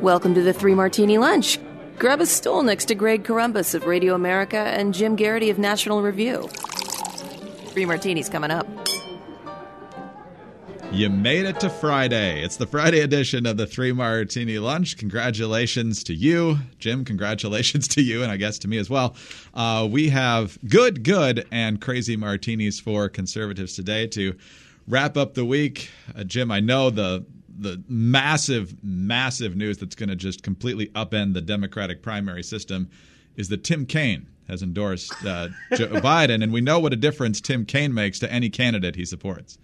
Welcome to the Three Martini Lunch. Grab a stool next to Greg Corombos of Radio America and Jim Geraghty of National Review. Three martinis coming up. You made it to Friday. It's the Friday edition of the Three Martini Lunch. Congratulations to you, Jim. Congratulations to you, and I guess to me as well. Uh, we have good, good, and crazy martinis for conservatives today to wrap up the week. Uh, Jim, I know the the massive, massive news that's going to just completely upend the Democratic primary system is that Tim Kaine has endorsed uh, Joe Biden, and we know what a difference Tim Kaine makes to any candidate he supports.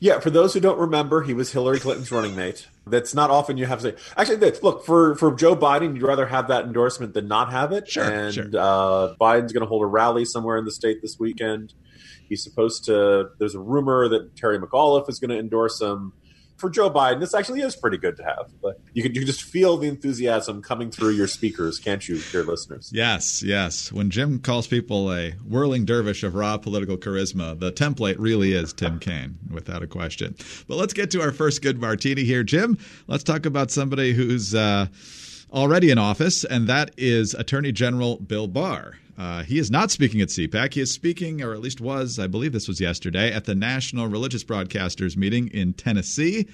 Yeah, for those who don't remember, he was Hillary Clinton's running mate. That's not often you have to say. Actually, that's, look for for Joe Biden. You'd rather have that endorsement than not have it. Sure, and sure. Uh, Biden's going to hold a rally somewhere in the state this weekend. He's supposed to. There's a rumor that Terry McAuliffe is going to endorse him for Joe Biden, this actually is pretty good to have. But you can you just feel the enthusiasm coming through your speakers, can't you, dear listeners? Yes, yes. When Jim calls people a whirling dervish of raw political charisma, the template really is Tim Kaine, without a question. But let's get to our first good martini here, Jim. Let's talk about somebody who's uh, already in office, and that is Attorney General Bill Barr. Uh, he is not speaking at CPAC. He is speaking, or at least was, I believe this was yesterday, at the National Religious Broadcasters meeting in Tennessee.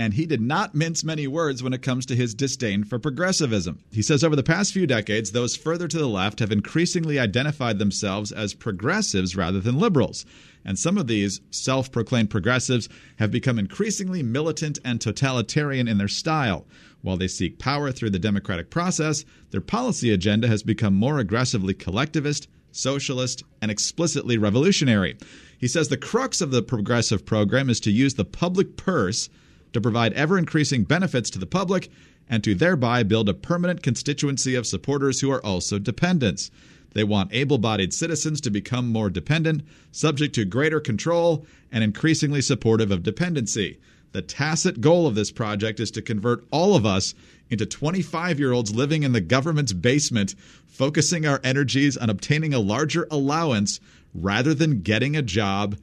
And he did not mince many words when it comes to his disdain for progressivism. He says over the past few decades, those further to the left have increasingly identified themselves as progressives rather than liberals. And some of these self proclaimed progressives have become increasingly militant and totalitarian in their style. While they seek power through the democratic process, their policy agenda has become more aggressively collectivist, socialist, and explicitly revolutionary. He says the crux of the progressive program is to use the public purse to provide ever increasing benefits to the public and to thereby build a permanent constituency of supporters who are also dependents. They want able bodied citizens to become more dependent, subject to greater control, and increasingly supportive of dependency. The tacit goal of this project is to convert all of us into 25 year olds living in the government's basement, focusing our energies on obtaining a larger allowance rather than getting a job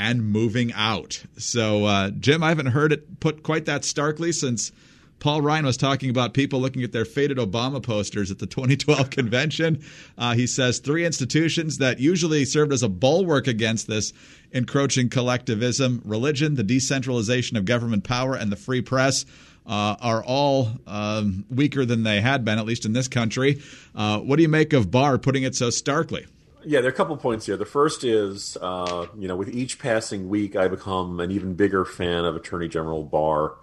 and moving out. So, uh, Jim, I haven't heard it put quite that starkly since Paul Ryan was talking about people looking at their faded Obama posters at the 2012 convention. Uh, he says three institutions that usually served as a bulwark against this encroaching collectivism religion, the decentralization of government power, and the free press. Uh, are all um, weaker than they had been, at least in this country. Uh, what do you make of Barr putting it so starkly? Yeah, there are a couple points here. The first is, uh, you know, with each passing week, I become an even bigger fan of Attorney General Barr.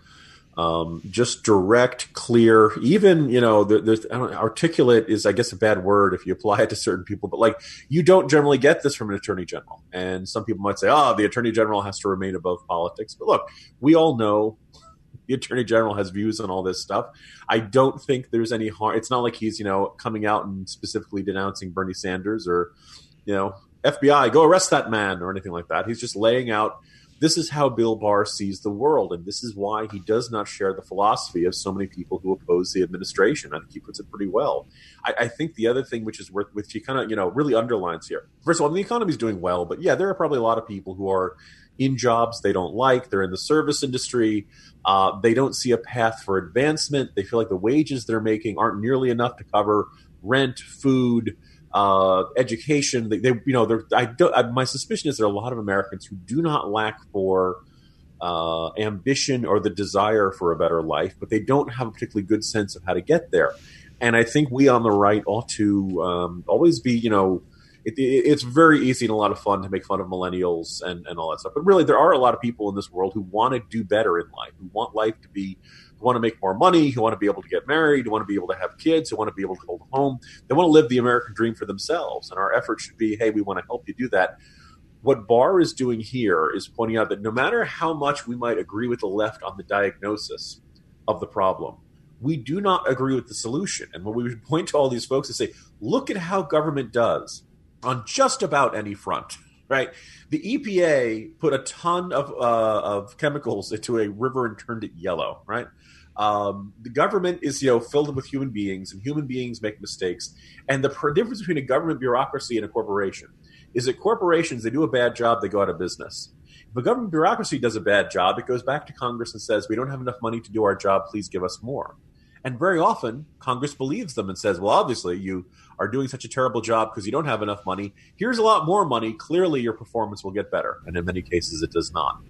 Um, just direct, clear, even you know, there's articulate is I guess a bad word if you apply it to certain people, but like you don't generally get this from an attorney general. And some people might say, "Oh, the attorney general has to remain above politics." But look, we all know the attorney general has views on all this stuff. I don't think there's any harm. It's not like he's you know coming out and specifically denouncing Bernie Sanders or you know FBI go arrest that man or anything like that. He's just laying out this is how Bill Barr sees the world, and this is why he does not share the philosophy of so many people who oppose the administration. I think he puts it pretty well. I, I think the other thing which is worth, which he kind of you know really underlines here. First of all, the economy is doing well, but yeah, there are probably a lot of people who are in jobs they don't like. They're in the service industry. Uh, they don't see a path for advancement. They feel like the wages they're making aren't nearly enough to cover rent, food uh, education. They, they, you know, I don't, I, my suspicion is there are a lot of Americans who do not lack for uh, ambition or the desire for a better life, but they don't have a particularly good sense of how to get there. And I think we on the right ought to um, always be, you know, it, it, it's very easy and a lot of fun to make fun of millennials and, and all that stuff. But really, there are a lot of people in this world who want to do better in life, who want life to be who want to make more money, who want to be able to get married, who want to be able to have kids, who want to be able to hold a home. They want to live the American dream for themselves. And our effort should be hey, we want to help you do that. What Barr is doing here is pointing out that no matter how much we might agree with the left on the diagnosis of the problem, we do not agree with the solution. And when we would point to all these folks and say, look at how government does on just about any front, right? The EPA put a ton of, uh, of chemicals into a river and turned it yellow, right? Um, the government is you know filled with human beings, and human beings make mistakes. And the difference between a government bureaucracy and a corporation is that corporations they do a bad job, they go out of business. If a government bureaucracy does a bad job, it goes back to Congress and says, we don't have enough money to do our job, please give us more. And very often, Congress believes them and says, well, obviously, you are doing such a terrible job because you don't have enough money. Here's a lot more money. Clearly, your performance will get better. And in many cases, it does not.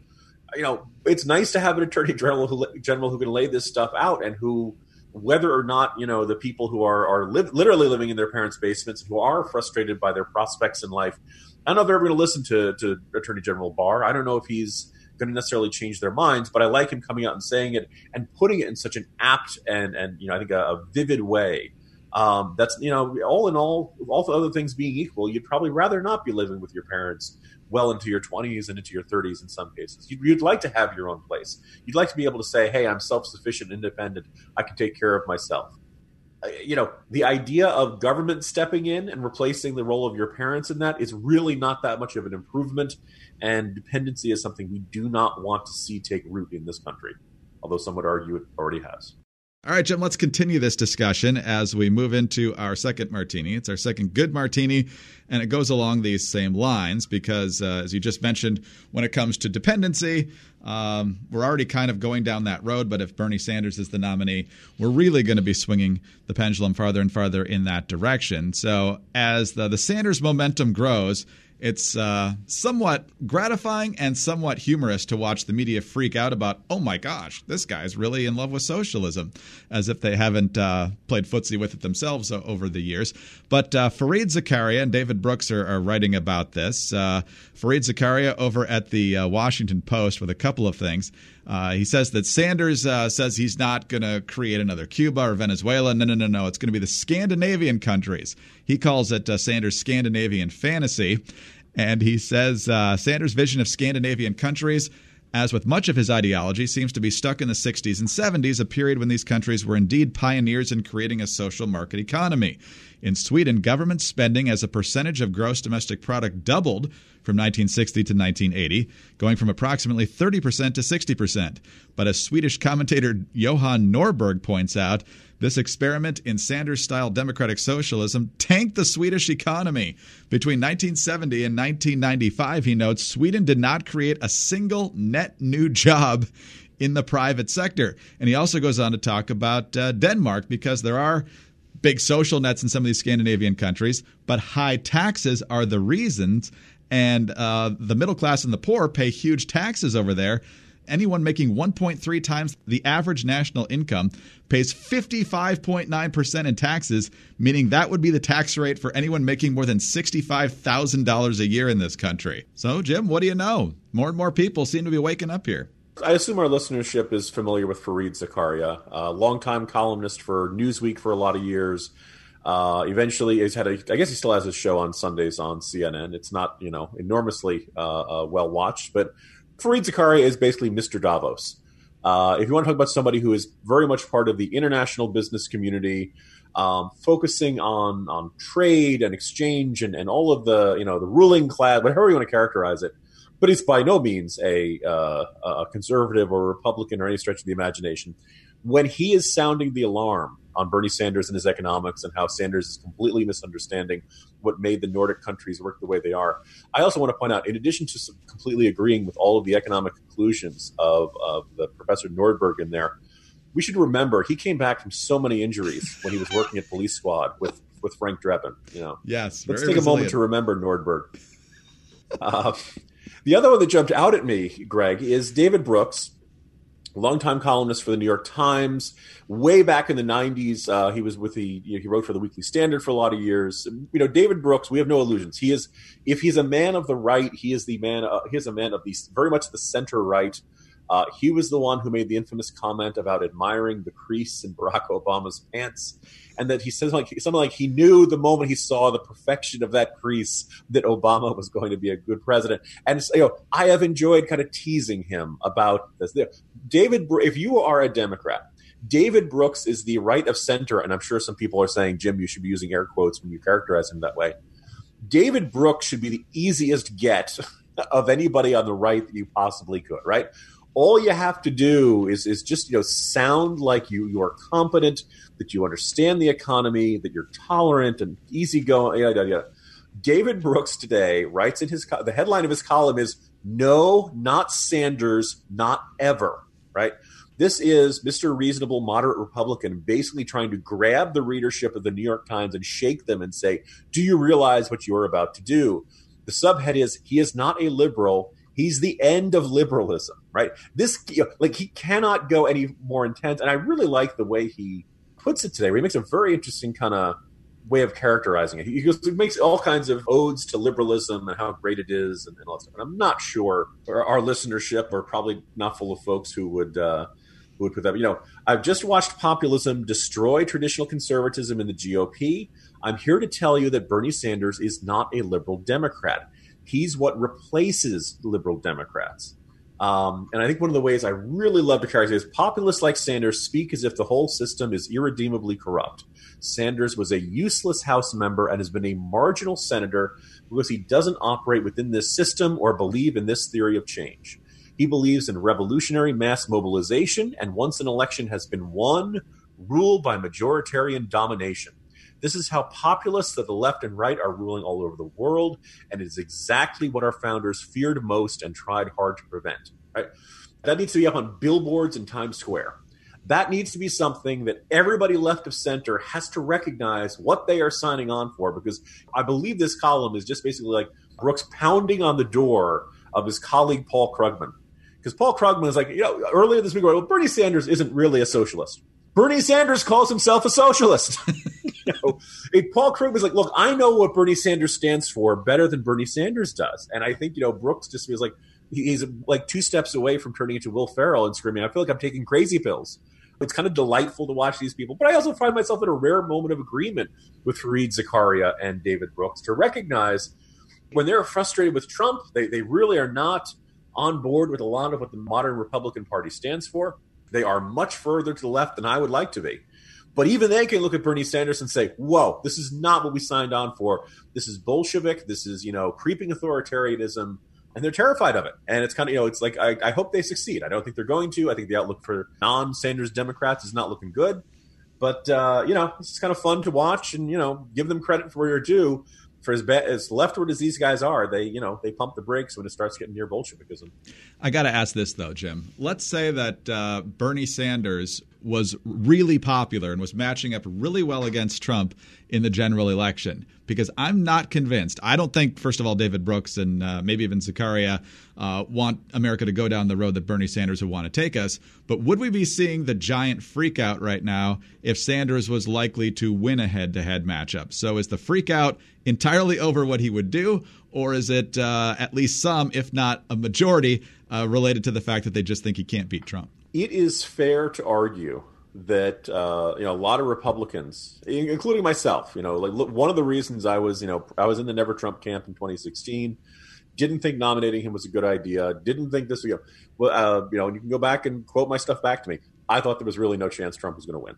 You know, it's nice to have an attorney general who, general who can lay this stuff out and who, whether or not, you know, the people who are, are li- literally living in their parents' basements, who are frustrated by their prospects in life, I don't know if they're ever going to listen to, to Attorney General Barr. I don't know if he's going to necessarily change their minds, but I like him coming out and saying it and putting it in such an apt and and you know I think a, a vivid way. Um, that's you know all in all, all the other things being equal, you'd probably rather not be living with your parents well into your 20s and into your 30s in some cases. You'd, you'd like to have your own place. You'd like to be able to say, "Hey, I'm self-sufficient, independent. I can take care of myself." You know, the idea of government stepping in and replacing the role of your parents in that is really not that much of an improvement. And dependency is something we do not want to see take root in this country, although some would argue it already has. All right, Jim, let's continue this discussion as we move into our second martini. It's our second good martini, and it goes along these same lines because, uh, as you just mentioned, when it comes to dependency, um, we're already kind of going down that road. But if Bernie Sanders is the nominee, we're really going to be swinging the pendulum farther and farther in that direction. So, as the, the Sanders momentum grows, it's uh, somewhat gratifying and somewhat humorous to watch the media freak out about, oh my gosh, this guy's really in love with socialism, as if they haven't uh, played footsie with it themselves over the years. But uh, Fareed Zakaria and David Brooks are, are writing about this. Uh, Fareed Zakaria over at the uh, Washington Post with a couple of things. Uh, he says that Sanders uh, says he's not going to create another Cuba or Venezuela. No, no, no, no. It's going to be the Scandinavian countries. He calls it uh, Sanders' Scandinavian fantasy. And he says uh, Sanders' vision of Scandinavian countries as with much of his ideology, seems to be stuck in the 60s and 70s, a period when these countries were indeed pioneers in creating a social market economy. In Sweden, government spending as a percentage of gross domestic product doubled from 1960 to 1980, going from approximately 30% to 60%. But as Swedish commentator Johan Norberg points out, this experiment in Sanders style democratic socialism tanked the Swedish economy. Between 1970 and 1995, he notes, Sweden did not create a single net new job in the private sector. And he also goes on to talk about uh, Denmark because there are big social nets in some of these Scandinavian countries, but high taxes are the reasons. And uh, the middle class and the poor pay huge taxes over there. Anyone making 1.3 times the average national income pays 55.9% in taxes, meaning that would be the tax rate for anyone making more than $65,000 a year in this country. So, Jim, what do you know? More and more people seem to be waking up here. I assume our listenership is familiar with Fareed Zakaria, a longtime columnist for Newsweek for a lot of years. Uh, eventually, he's had a. I guess he still has a show on Sundays on CNN. It's not you know enormously uh, uh, well watched, but Fareed Zakaria is basically Mr. Davos. Uh, if you want to talk about somebody who is very much part of the international business community, um, focusing on on trade and exchange and, and all of the you know the ruling class, whatever you want to characterize it, but he's by no means a, uh, a conservative or Republican or any stretch of the imagination. When he is sounding the alarm on Bernie Sanders and his economics and how Sanders is completely misunderstanding what made the Nordic countries work the way they are, I also want to point out, in addition to completely agreeing with all of the economic conclusions of, of the Professor Nordberg in there, we should remember he came back from so many injuries when he was working at Police Squad with with Frank Drebin. You know, yes. Let's take resilient. a moment to remember Nordberg. Uh, the other one that jumped out at me, Greg, is David Brooks, longtime columnist for the New York Times. Way back in the '90s, uh, he was with the you know, he wrote for the Weekly Standard for a lot of years. You know, David Brooks. We have no illusions. He is if he's a man of the right, he is the man. Uh, he is a man of the very much the center right. Uh, he was the one who made the infamous comment about admiring the crease in Barack Obama's pants and that he says like something like he knew the moment he saw the perfection of that crease that Obama was going to be a good president. And you know, I have enjoyed kind of teasing him about this. David, if you are a Democrat, David Brooks is the right of center, and I'm sure some people are saying, Jim, you should be using air quotes when you characterize him that way. David Brooks should be the easiest get of anybody on the right that you possibly could, right? All you have to do is is just you know sound like you you are competent, that you understand the economy, that you're tolerant and easygoing. Yeah, yeah, yeah. David Brooks today writes in his the headline of his column is "No, not Sanders, not ever." Right. This is Mr. Reasonable Moderate Republican basically trying to grab the readership of the New York Times and shake them and say, Do you realize what you're about to do? The subhead is He is not a liberal. He's the end of liberalism, right? This, like, he cannot go any more intense. And I really like the way he puts it today, where he makes a very interesting kind of way of characterizing it. He, goes, he makes all kinds of odes to liberalism and how great it is, and, and all that stuff. And I'm not sure our, listenership are probably not full of folks who would uh, who would put that. You know, I've just watched populism destroy traditional conservatism in the GOP. I'm here to tell you that Bernie Sanders is not a liberal Democrat. He's what replaces liberal Democrats. Um, and I think one of the ways I really love to characterize is populists like Sanders speak as if the whole system is irredeemably corrupt. Sanders was a useless House member and has been a marginal senator because he doesn't operate within this system or believe in this theory of change. He believes in revolutionary mass mobilization, and once an election has been won, rule by majoritarian domination. This is how populists of the left and right are ruling all over the world, and it is exactly what our founders feared most and tried hard to prevent. Right? That needs to be up on billboards in Times Square. That needs to be something that everybody left of center has to recognize what they are signing on for, because I believe this column is just basically like Brooks pounding on the door of his colleague Paul Krugman because Paul Krugman is like, you know, earlier this week, well, Bernie Sanders isn't really a socialist. Bernie Sanders calls himself a socialist. you know, Paul like, look, I know what Bernie Sanders stands for better than Bernie Sanders does, and I think you know Brooks just feels like he's like two steps away from turning into Will Ferrell and screaming, "I feel like I'm taking crazy pills." It's kind of delightful to watch these people, but I also find myself in a rare moment of agreement with Fareed Zakaria and David Brooks to recognize when they're frustrated with Trump, they, they really are not on board with a lot of what the modern Republican Party stands for. They are much further to the left than I would like to be. But even they can look at Bernie Sanders and say, whoa, this is not what we signed on for. This is Bolshevik. This is, you know, creeping authoritarianism. And they're terrified of it. And it's kind of, you know, it's like, I, I hope they succeed. I don't think they're going to. I think the outlook for non Sanders Democrats is not looking good. But, uh, you know, it's kind of fun to watch and, you know, give them credit for you're due for as as leftward as these guys are, they you know they pump the brakes when it starts getting near Bolshevikism. I got to ask this though, Jim. Let's say that uh, Bernie Sanders was really popular and was matching up really well against Trump in the general election because I'm not convinced. I don't think, first of all, David Brooks and uh, maybe even Zakaria uh, want America to go down the road that Bernie Sanders would want to take us. But would we be seeing the giant freakout right now if Sanders was likely to win a head to head matchup? So is the freakout entirely over what he would do, or is it uh, at least some, if not a majority, uh, related to the fact that they just think he can't beat Trump? It is fair to argue that uh, you know a lot of Republicans, including myself, you know, like one of the reasons I was you know I was in the Never Trump camp in 2016. Didn't think nominating him was a good idea. Didn't think this. You know, well, uh, you know, you can go back and quote my stuff back to me. I thought there was really no chance Trump was going to win.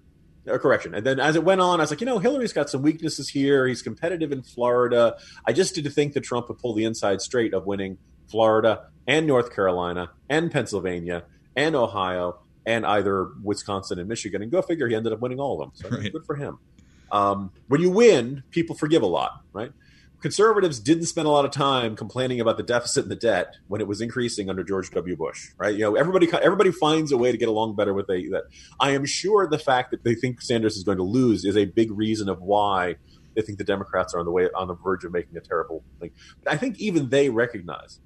Uh, correction. And then as it went on, I was like, you know, Hillary's got some weaknesses here. He's competitive in Florida. I just did to think that Trump would pull the inside straight of winning Florida and North Carolina and Pennsylvania and Ohio and either Wisconsin and Michigan. And go figure, he ended up winning all of them. So right. good for him. Um, when you win, people forgive a lot, right? Conservatives didn't spend a lot of time complaining about the deficit and the debt when it was increasing under George W. Bush, right? You know, everybody everybody finds a way to get along better with a, that. I am sure the fact that they think Sanders is going to lose is a big reason of why they think the Democrats are on the way on the verge of making a terrible thing. I think even they recognize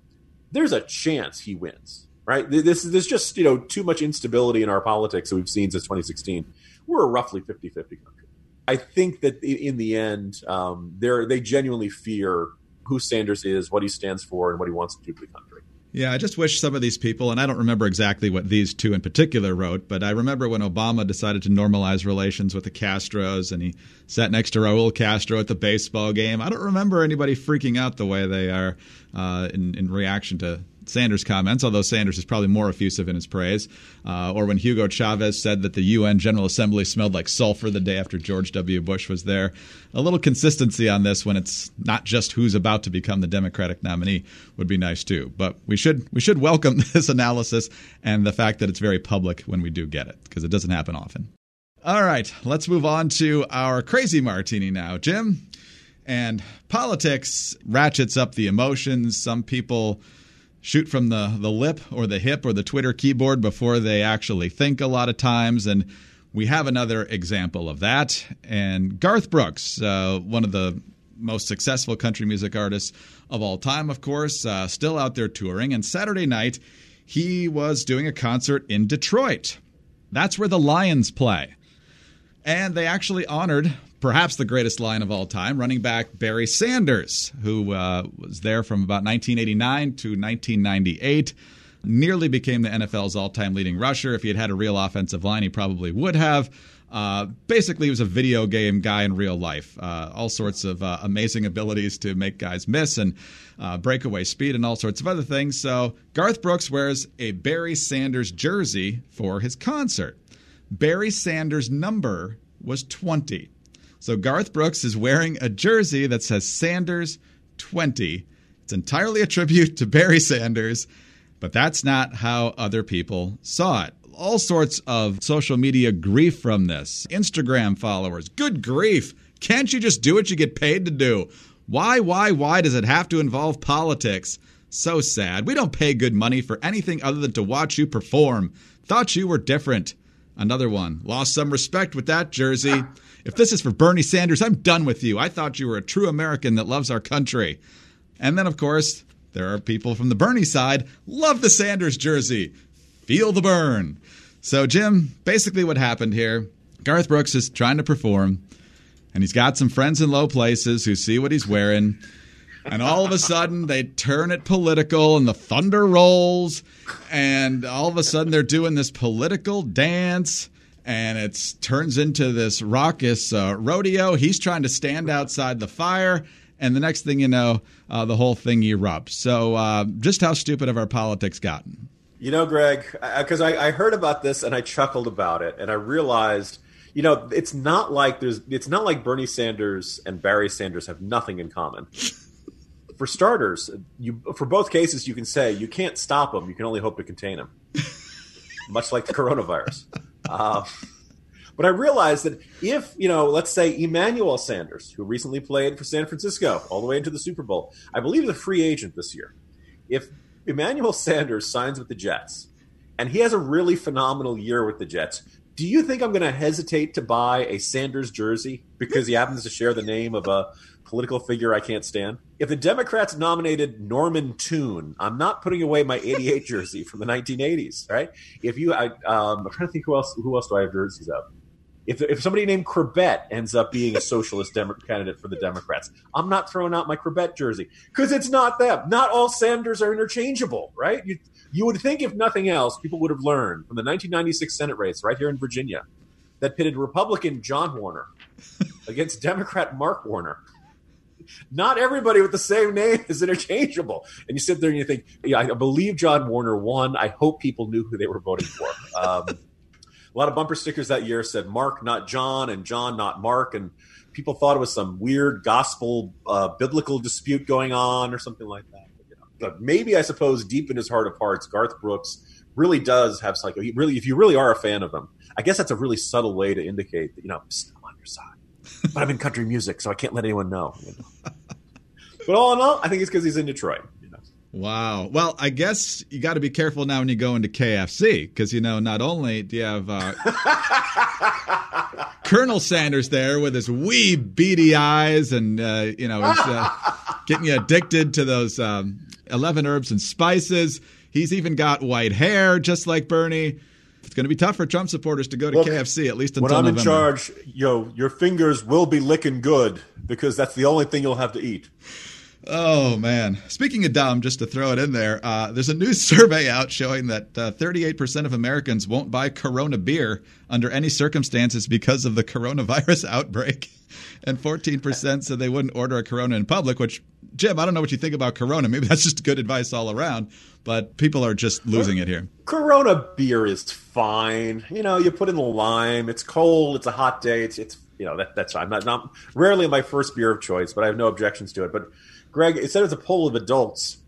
there's a chance he wins right? This is there's just you know too much instability in our politics that we've seen since 2016. We're a roughly 50-50 country. I think that in the end, um, they they genuinely fear who Sanders is, what he stands for, and what he wants to do for the country. Yeah, I just wish some of these people, and I don't remember exactly what these two in particular wrote, but I remember when Obama decided to normalize relations with the Castros and he sat next to Raul Castro at the baseball game. I don't remember anybody freaking out the way they are uh, in, in reaction to Sanders' comments, although Sanders is probably more effusive in his praise, uh, or when Hugo Chavez said that the UN General Assembly smelled like sulfur the day after George W. Bush was there. A little consistency on this when it's not just who's about to become the Democratic nominee would be nice too. But we should we should welcome this analysis and the fact that it's very public when we do get it because it doesn't happen often. All right, let's move on to our crazy martini now, Jim. And politics ratchets up the emotions. Some people shoot from the, the lip or the hip or the Twitter keyboard before they actually think a lot of times. And we have another example of that. And Garth Brooks, uh, one of the most successful country music artists of all time, of course, uh, still out there touring. And Saturday night, he was doing a concert in Detroit. That's where the Lions play. And they actually honored perhaps the greatest Lion of all time, running back Barry Sanders, who uh, was there from about 1989 to 1998. Nearly became the NFL's all time leading rusher. If he had had a real offensive line, he probably would have. Uh, basically, he was a video game guy in real life. Uh, all sorts of uh, amazing abilities to make guys miss and uh, breakaway speed and all sorts of other things. So, Garth Brooks wears a Barry Sanders jersey for his concert. Barry Sanders' number was 20. So, Garth Brooks is wearing a jersey that says Sanders 20. It's entirely a tribute to Barry Sanders, but that's not how other people saw it all sorts of social media grief from this. Instagram followers, good grief. Can't you just do what you get paid to do? Why, why, why does it have to involve politics? So sad. We don't pay good money for anything other than to watch you perform. Thought you were different. Another one. Lost some respect with that jersey. If this is for Bernie Sanders, I'm done with you. I thought you were a true American that loves our country. And then, of course, there are people from the Bernie side love the Sanders jersey. Feel the Bern. So, Jim, basically what happened here Garth Brooks is trying to perform, and he's got some friends in low places who see what he's wearing. And all of a sudden, they turn it political, and the thunder rolls. And all of a sudden, they're doing this political dance and it turns into this raucous uh, rodeo. He's trying to stand outside the fire, and the next thing you know, uh, the whole thing erupts. So, uh, just how stupid have our politics gotten? You know, Greg, because I, I, heard about this and I chuckled about it, and I realized, you know, it's not like there's, it's not like Bernie Sanders and Barry Sanders have nothing in common. for starters, you for both cases, you can say you can't stop them; you can only hope to contain them. Much like the coronavirus. Uh, but I realized that if, you know, let's say Emmanuel Sanders, who recently played for San Francisco all the way into the Super Bowl, I believe is a free agent this year. If Emmanuel Sanders signs with the Jets, and he has a really phenomenal year with the Jets. Do you think I'm going to hesitate to buy a Sanders jersey because he happens to share the name of a political figure I can't stand? If the Democrats nominated Norman Toon, I'm not putting away my '88 jersey from the 1980s. Right? If you, I, um, I'm trying to think who else. Who else do I have jerseys of? If, if somebody named Corbett ends up being a socialist Demo- candidate for the Democrats, I'm not throwing out my Corbett jersey because it's not them. Not all Sanders are interchangeable, right? You, you would think, if nothing else, people would have learned from the 1996 Senate race right here in Virginia that pitted Republican John Warner against Democrat Mark Warner. Not everybody with the same name is interchangeable. And you sit there and you think, yeah, I believe John Warner won. I hope people knew who they were voting for. Um, a lot of bumper stickers that year said Mark, not John, and John, not Mark. And people thought it was some weird gospel uh, biblical dispute going on or something like that. But, you know, but maybe I suppose deep in his heart of hearts, Garth Brooks really does have psycho. he really if you really are a fan of him, I guess that's a really subtle way to indicate that you know I'm on your side. but I'm in country music, so I can't let anyone know. You know? but all in all, I think it's because he's in Detroit. Wow. Well, I guess you got to be careful now when you go into KFC because you know not only do you have uh, Colonel Sanders there with his wee beady eyes and uh, you know he's uh, getting you addicted to those um, eleven herbs and spices. He's even got white hair, just like Bernie. It's going to be tough for Trump supporters to go to KFC at least until when I'm November. in charge. Yo, your fingers will be licking good because that's the only thing you'll have to eat. Oh man! Speaking of dumb, just to throw it in there, uh, there's a new survey out showing that uh, 38% of Americans won't buy Corona beer under any circumstances because of the coronavirus outbreak, and 14% said they wouldn't order a Corona in public. Which, Jim, I don't know what you think about Corona. Maybe that's just good advice all around, but people are just losing it here. Corona beer is fine. You know, you put in the lime. It's cold. It's a hot day. It's it's you know that that's fine. Not, not rarely my first beer of choice, but I have no objections to it. But Greg, it said it's a poll of adults.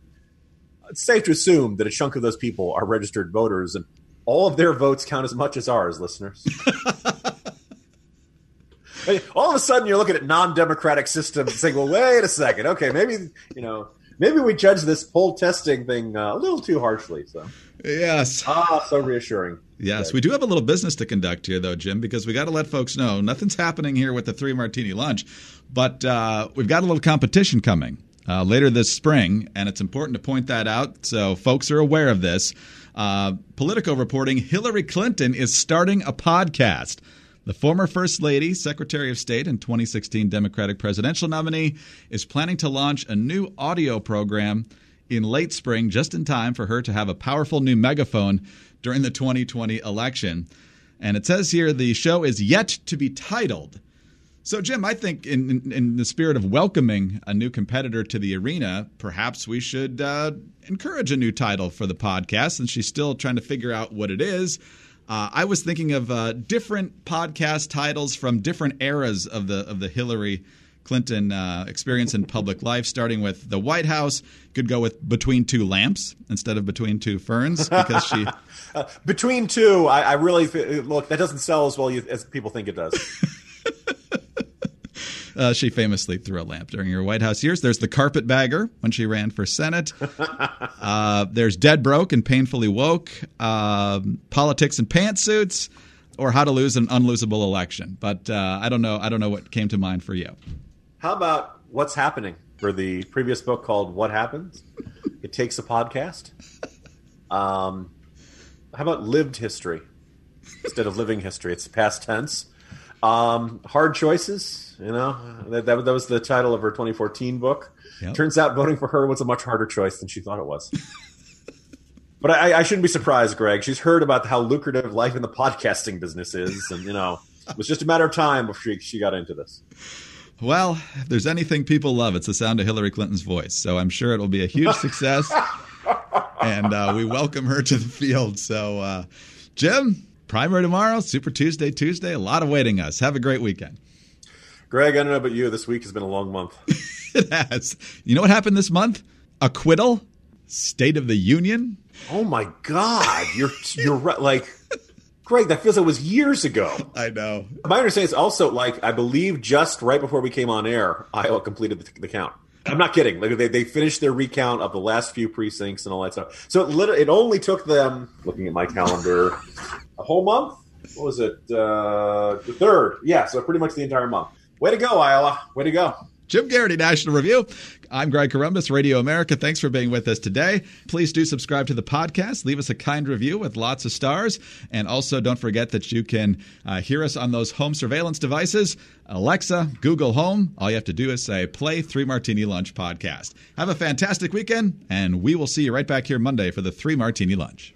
It's safe to assume that a chunk of those people are registered voters, and all of their votes count as much as ours, listeners. All of a sudden, you're looking at non-democratic systems and saying, "Well, wait a second. Okay, maybe you know, maybe we judge this poll testing thing uh, a little too harshly." So, yes, ah, so reassuring. Yes, we do have a little business to conduct here, though, Jim, because we got to let folks know nothing's happening here with the three martini lunch, but uh, we've got a little competition coming. Uh, later this spring, and it's important to point that out so folks are aware of this. Uh, Politico reporting Hillary Clinton is starting a podcast. The former First Lady, Secretary of State, and 2016 Democratic presidential nominee is planning to launch a new audio program in late spring, just in time for her to have a powerful new megaphone during the 2020 election. And it says here the show is yet to be titled. So, Jim, I think in, in, in, the spirit of welcoming a new competitor to the arena, perhaps we should uh, encourage a new title for the podcast since she's still trying to figure out what it is. Uh, I was thinking of uh, different podcast titles from different eras of the of the Hillary Clinton uh, experience in public life, starting with the White House. Could go with Between Two Lamps instead of Between Two Ferns because she. Uh, between two, I, I really look that doesn't sell as well as people think it does. Uh, she famously threw a lamp during her White House years. There's the carpetbagger when she ran for Senate. Uh, there's dead broke and painfully woke. Uh, politics and pantsuits, or how to lose an unlosable election. But uh, I don't know. I don't know what came to mind for you. How about what's happening for the previous book called What Happens? it takes a podcast. Um, how about lived history instead of living history? It's past tense. Um, hard choices you know, that, that, that was the title of her 2014 book. Yep. Turns out voting for her was a much harder choice than she thought it was. but I, I, shouldn't be surprised, Greg. She's heard about how lucrative life in the podcasting business is, and you know, it was just a matter of time before she, she got into this. Well, if there's anything people love, it's the sound of Hillary Clinton's voice. So I'm sure it'll be a huge success. and uh, we welcome her to the field. So, uh, Jim, primary tomorrow, Super Tuesday, Tuesday, a lot awaiting us. Have a great weekend. Greg, I don't know about you. This week has been a long month. it has. You know what happened this month? Acquittal, State of the Union. Oh my God! You're you're right. Like, Greg, that feels like it was years ago. I know. My understanding is also like I believe just right before we came on air, Iowa completed the, the count. I'm not kidding. Like they, they finished their recount of the last few precincts and all that stuff. So it, literally, it only took them, looking at my calendar, a whole month. What was it? Uh, the third. Yeah, so pretty much the entire month. Way to go, Iowa. Way to go. Jim Geraghty, National Review. I'm Greg Corombos, Radio America. Thanks for being with us today. Please do subscribe to the podcast. Leave us a kind review with lots of stars. And also, don't forget that you can uh, hear us on those home surveillance devices Alexa, Google Home. All you have to do is say, Play Three Martini Lunch podcast. Have a fantastic weekend, and we will see you right back here Monday for the Three Martini Lunch.